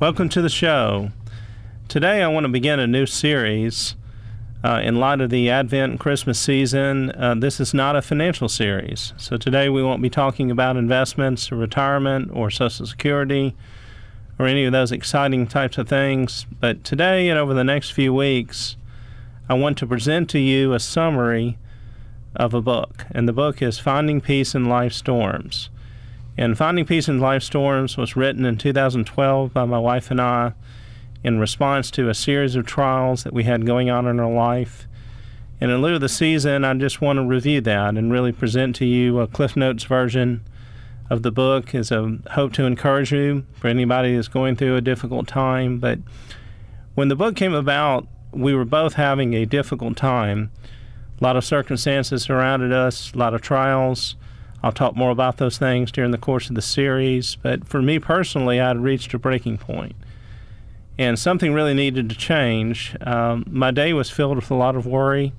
Welcome to the show. Today, I want to begin a new series. Uh, in light of the Advent and Christmas season, uh, this is not a financial series. So, today we won't be talking about investments or retirement or Social Security or any of those exciting types of things. But today and over the next few weeks, I want to present to you a summary of a book. And the book is Finding Peace in Life Storms. And Finding Peace in Life Storms was written in 2012 by my wife and I in response to a series of trials that we had going on in our life. And in lieu of the season, I just want to review that and really present to you a Cliff Notes version of the book as a hope to encourage you for anybody that's going through a difficult time. But when the book came about, we were both having a difficult time. A lot of circumstances surrounded us, a lot of trials, I'll talk more about those things during the course of the series. But for me personally, I had reached a breaking point, and something really needed to change. Um, my day was filled with a lot of worry,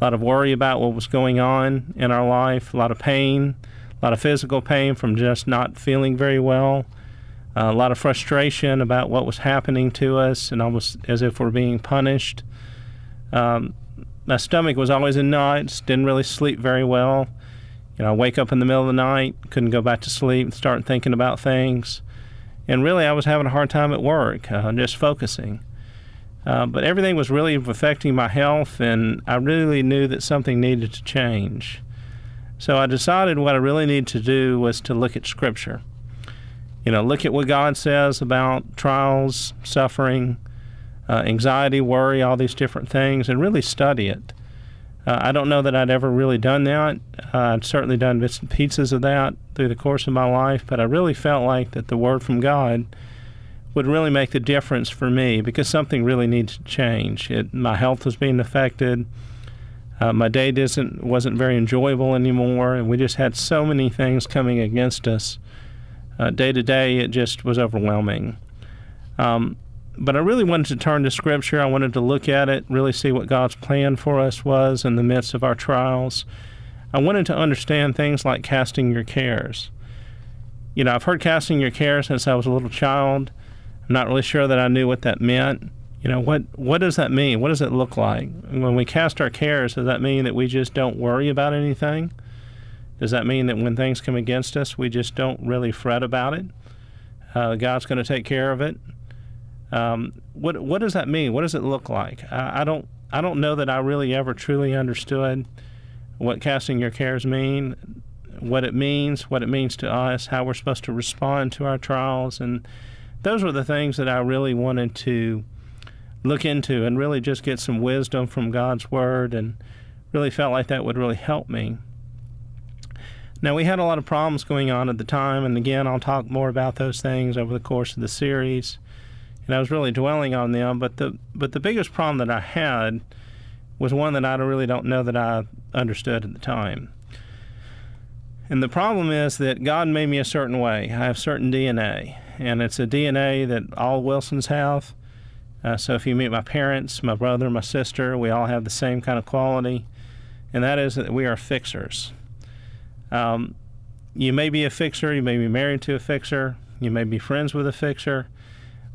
a lot of worry about what was going on in our life, a lot of pain, a lot of physical pain from just not feeling very well. Uh, a lot of frustration about what was happening to us, and almost as if we're being punished. Um, my stomach was always in knots, didn't really sleep very well. You know, I wake up in the middle of the night, couldn't go back to sleep, start thinking about things. And really, I was having a hard time at work, uh, just focusing. Uh, but everything was really affecting my health, and I really knew that something needed to change. So I decided what I really needed to do was to look at Scripture. You know, look at what God says about trials, suffering, uh, anxiety, worry, all these different things, and really study it. Uh, I don't know that I'd ever really done that. Uh, I'd certainly done bits and pieces of that through the course of my life, but I really felt like that the Word from God would really make the difference for me because something really needs to change. It, my health was being affected. Uh, my day didn't, wasn't very enjoyable anymore, and we just had so many things coming against us. Uh, day to day, it just was overwhelming. Um, but I really wanted to turn to Scripture. I wanted to look at it, really see what God's plan for us was in the midst of our trials. I wanted to understand things like casting your cares. You know, I've heard casting your cares since I was a little child. I'm not really sure that I knew what that meant. You know, what, what does that mean? What does it look like? When we cast our cares, does that mean that we just don't worry about anything? Does that mean that when things come against us, we just don't really fret about it? Uh, God's going to take care of it. Um, what what does that mean? What does it look like? I, I, don't I don't know that I really ever truly understood what casting your cares mean, what it means, what it means to us, how we're supposed to respond to our trials, and those were the things that I really wanted to look into and really just get some wisdom from God's Word, and really felt like that would really help me. Now, we had a lot of problems going on at the time, and again, I'll talk more about those things over the course of the series and I was really dwelling on them. But the but the biggest problem that I had was one that I really don't know that I understood at the time. And the problem is that God made me a certain way. I have certain DNA, and it's a DNA that all Wilsons have. Uh, so if you meet my parents, my brother, my sister, we all have the same kind of quality, and that is that we are fixers. Um, you may be a fixer, you may be married to a fixer, you may be friends with a fixer,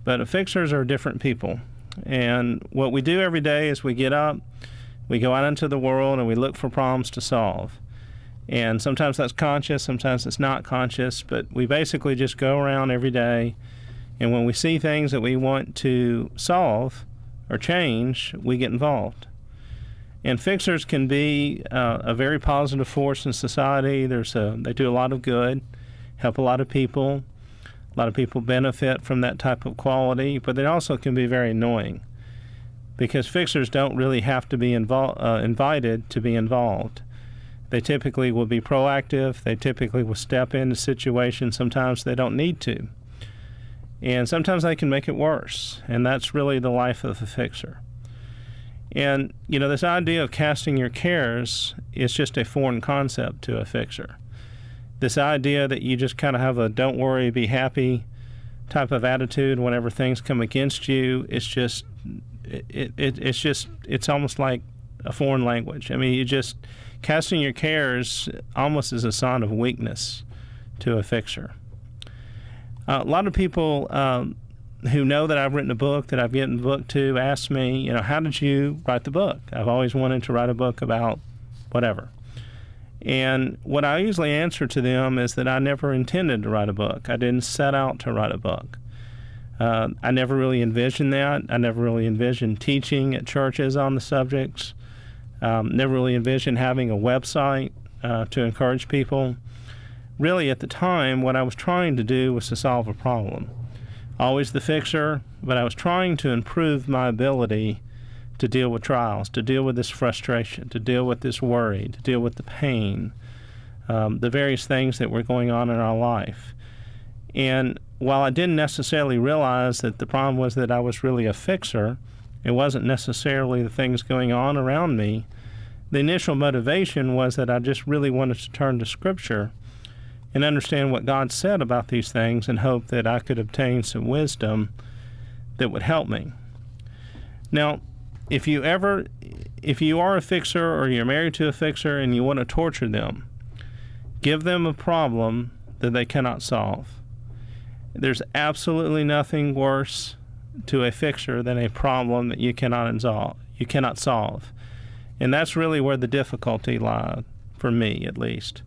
but fixers are different people. And what we do every day is we get up, we go out into the world, and we look for problems to solve. And sometimes that's conscious, sometimes it's not conscious, but we basically just go around every day. And when we see things that we want to solve or change, we get involved. And fixers can be uh, a very positive force in society. There's a, they do a lot of good, help a lot of people. A lot of people benefit from that type of quality, but they also can be very annoying because fixers don't really have to be uh, invited to be involved. They typically will be proactive. They typically will step into situations. Sometimes they don't need to. And sometimes they can make it worse. And that's really the life of a fixer. And, you know, this idea of casting your cares is just a foreign concept to a fixer this idea that you just kind of have a don't worry, be happy type of attitude whenever things come against you, it's just it, it it's just it's almost like a foreign language. I mean, you just casting your cares almost as a sign of weakness to a fixer. Uh, a lot of people um, who know that I've written a book, that I've given the book to, ask me, you know, how did you write the book? I've always wanted to write a book about whatever. And what I usually answer to them is that I never intended to write a book. I didn't set out to write a book. Uh, I never really envisioned that. I never really envisioned teaching at churches on the subjects. Um, never really envisioned having a website uh, to encourage people. Really, at the time, what I was trying to do was to solve a problem. Always the fixer, but I was trying to improve my ability to deal with trials, to deal with this frustration, to deal with this worry, to deal with the pain, um, the various things that were going on in our life. And while I didn't necessarily realize that the problem was that I was really a fixer, it wasn't necessarily the things going on around me. The initial motivation was that I just really wanted to turn to Scripture and understand what God said about these things and hope that I could obtain some wisdom that would help me. Now, if you ever if you are a fixer or you're married to a fixer and you want to torture them, give them a problem that they cannot solve. There's absolutely nothing worse to a fixer than a problem that you cannot solve. You cannot solve, and that's really where the difficulty lied for me, at least.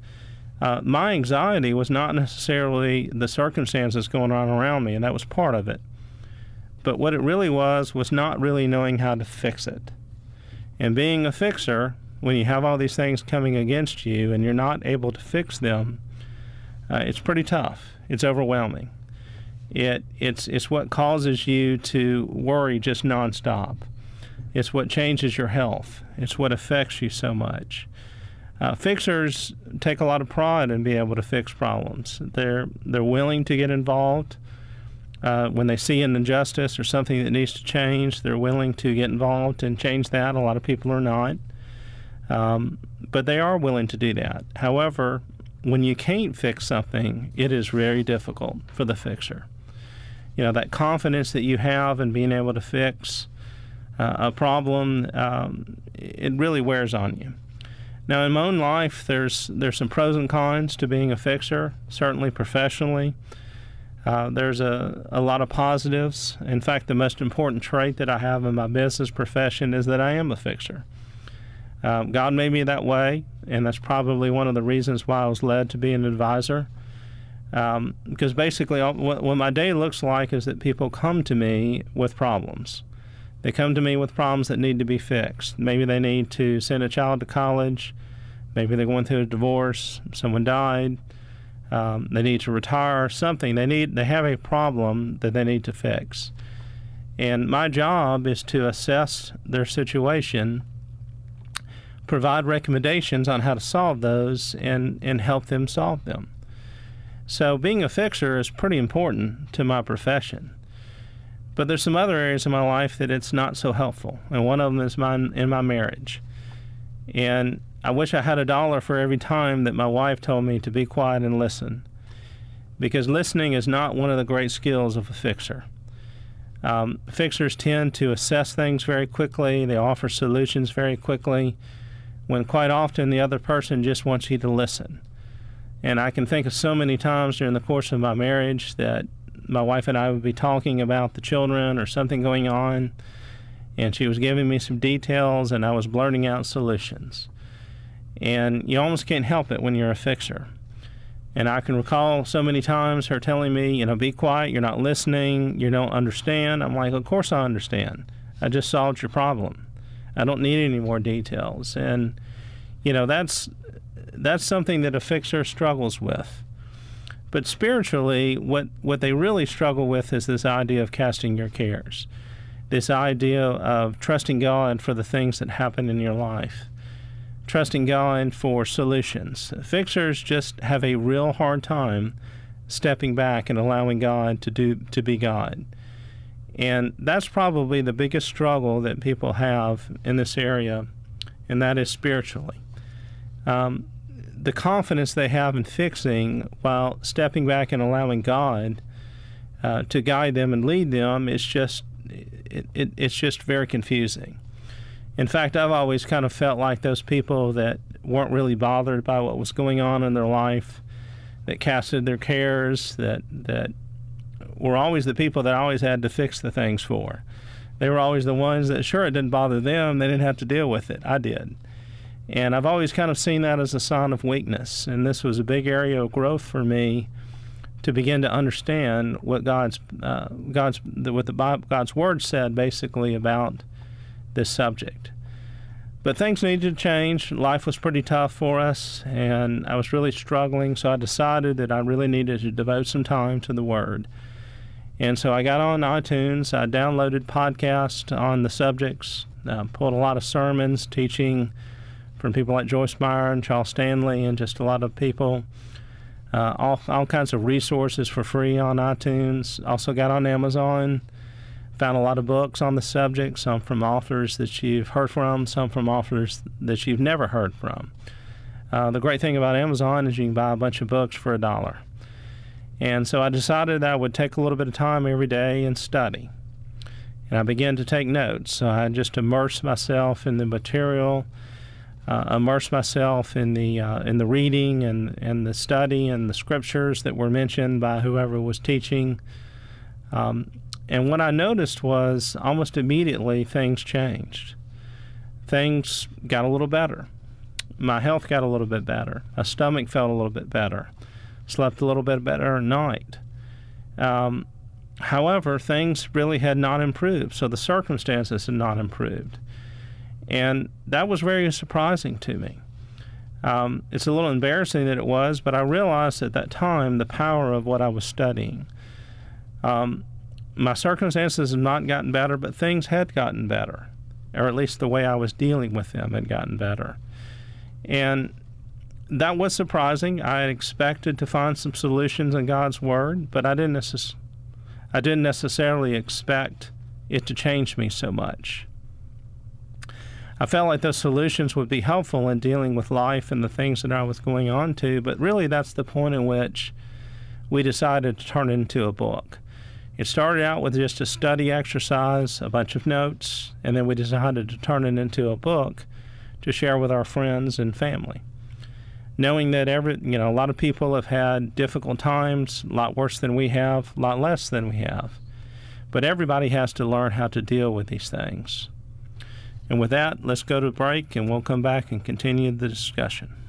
Uh, my anxiety was not necessarily the circumstances going on around me, and that was part of it. But what it really was was not really knowing how to fix it. And being a fixer, when you have all these things coming against you and you're not able to fix them, uh, it's pretty tough. It's overwhelming. It it's it's what causes you to worry just nonstop. It's what changes your health. It's what affects you so much. Uh, fixers take a lot of pride in being able to fix problems. They're they're willing to get involved. Uh, when they see an injustice or something that needs to change, they're willing to get involved and change that. A lot of people are not. Um, but they are willing to do that. However, when you can't fix something, it is very difficult for the fixer. You know, that confidence that you have in being able to fix uh, a problem, um, it really wears on you. Now, in my own life, there's there's some pros and cons to being a fixer. Certainly, professionally, uh, there's a, a lot of positives. In fact, the most important trait that I have in my business profession is that I am a fixer. Um, God made me that way, and that's probably one of the reasons why I was led to be an advisor. Um, because basically, all, what, what my day looks like is that people come to me with problems. They come to me with problems that need to be fixed. Maybe they need to send a child to college. Maybe they're going through a divorce. Someone died um, they need to retire something. They need they have a problem that they need to fix. And my job is to assess their situation provide recommendations on how to solve those and and help them solve them. So being a fixer is pretty important to my profession. But there's some other areas in my life that it's not so helpful and one of them is my in my marriage. And I wish I had a dollar for every time that my wife told me to be quiet and listen, because listening is not one of the great skills of a fixer. Um, fixers tend to assess things very quickly, they offer solutions very quickly, when quite often the other person just wants you to listen. And I can think of so many times during the course of my marriage that my wife and I would be talking about the children or something going on, and she was giving me some details, and I was blurting out solutions. And you almost can't help it when you're a fixer. And I can recall so many times her telling me, you know, be quiet, you're not listening, you don't understand. I'm like, of course I understand. I just solved your problem. I don't need any more details. And, you know, that's that's something that a fixer struggles with. But spiritually, what, what they really struggle with is this idea of casting your cares, this idea of trusting God for the things that happen in your life trusting God for solutions. Fixers just have a real hard time stepping back and allowing God to do to be God. And that's probably the biggest struggle that people have in this area, and that is spiritually. Um, the confidence they have in fixing while stepping back and allowing God uh, to guide them and lead them is just it, it, it's just very confusing. In fact, I've always kind of felt like those people that weren't really bothered by what was going on in their life, that casted their cares, that that were always the people that I always had to fix the things for. They were always the ones that, sure, it didn't bother them, they didn't have to deal with it. I did. And I've always kind of seen that as a sign of weakness. And this was a big area of growth for me to begin to understand what God's uh, God's what the Bible, God's Word said basically about this subject. But things needed to change. Life was pretty tough for us, and I was really struggling. So I decided that I really needed to devote some time to the Word. And so I got on iTunes. I downloaded podcasts on the subjects. Uh, pulled a lot of sermons teaching from people like Joyce Meyer and Charles Stanley, and just a lot of people. Uh, all, all kinds of resources for free on iTunes. Also got on Amazon. Found a lot of books on the subject, some from authors that you've heard from, some from authors that you've never heard from. Uh, the great thing about Amazon is you can buy a bunch of books for a dollar. And so I decided that I would take a little bit of time every day and study. And I began to take notes. So I just immersed myself in the material uh, immerse myself in the uh, in the reading and, and the study and the scriptures that were mentioned by whoever was teaching. Um, and what I noticed was almost immediately things changed. Things got a little better. My health got a little bit better. My stomach felt a little bit better. Slept a little bit better at night. Um, however, things really had not improved. So the circumstances had not improved. And that was very surprising to me. Um, it's a little embarrassing that it was, but I realized at that time the power of what I was studying. Um, my circumstances had not gotten better, but things had gotten better, or at least the way I was dealing with them had gotten better. And that was surprising. I expected to find some solutions in God's Word, but I didn't, necess- I didn't necessarily expect it to change me so much. I felt like those solutions would be helpful in dealing with life and the things that I was going on to, but really that's the point in which we decided to turn into a book. It started out with just a study exercise, a bunch of notes, and then we decided to turn it into a book to share with our friends and family. Knowing that every, you know, a lot of people have had difficult times, a lot worse than we have, a lot less than we have. But everybody has to learn how to deal with these things. And with that, let's go to break and we'll come back and continue the discussion.